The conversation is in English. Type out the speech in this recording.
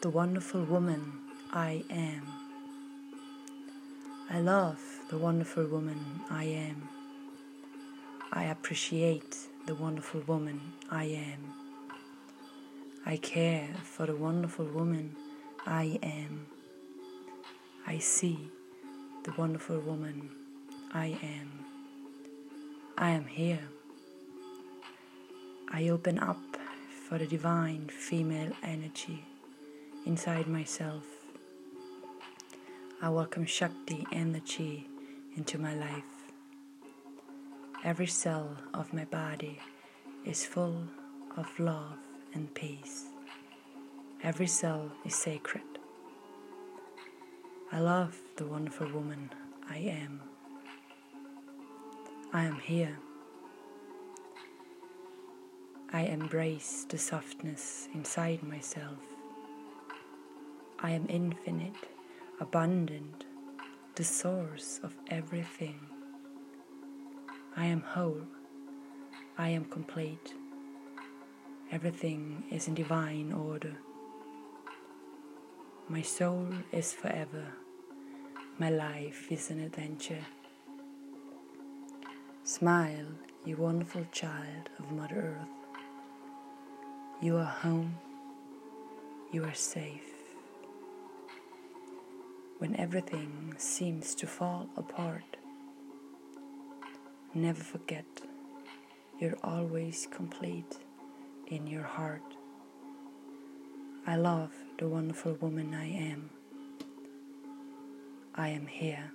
the wonderful woman I am. I love the wonderful woman I am. I appreciate the wonderful woman I am. I care for the wonderful woman I am. I see the wonderful woman I am. I am here. I open up for the divine female energy inside myself. I welcome Shakti and the Chi into my life. Every cell of my body is full of love and peace. Every cell is sacred. I love the wonderful woman I am. I am here. I embrace the softness inside myself. I am infinite, abundant, the source of everything. I am whole. I am complete. Everything is in divine order. My soul is forever. My life is an adventure. Smile, you wonderful child of Mother Earth. You are home. You are safe. When everything seems to fall apart, never forget you're always complete in your heart. I love the wonderful woman I am. I am here.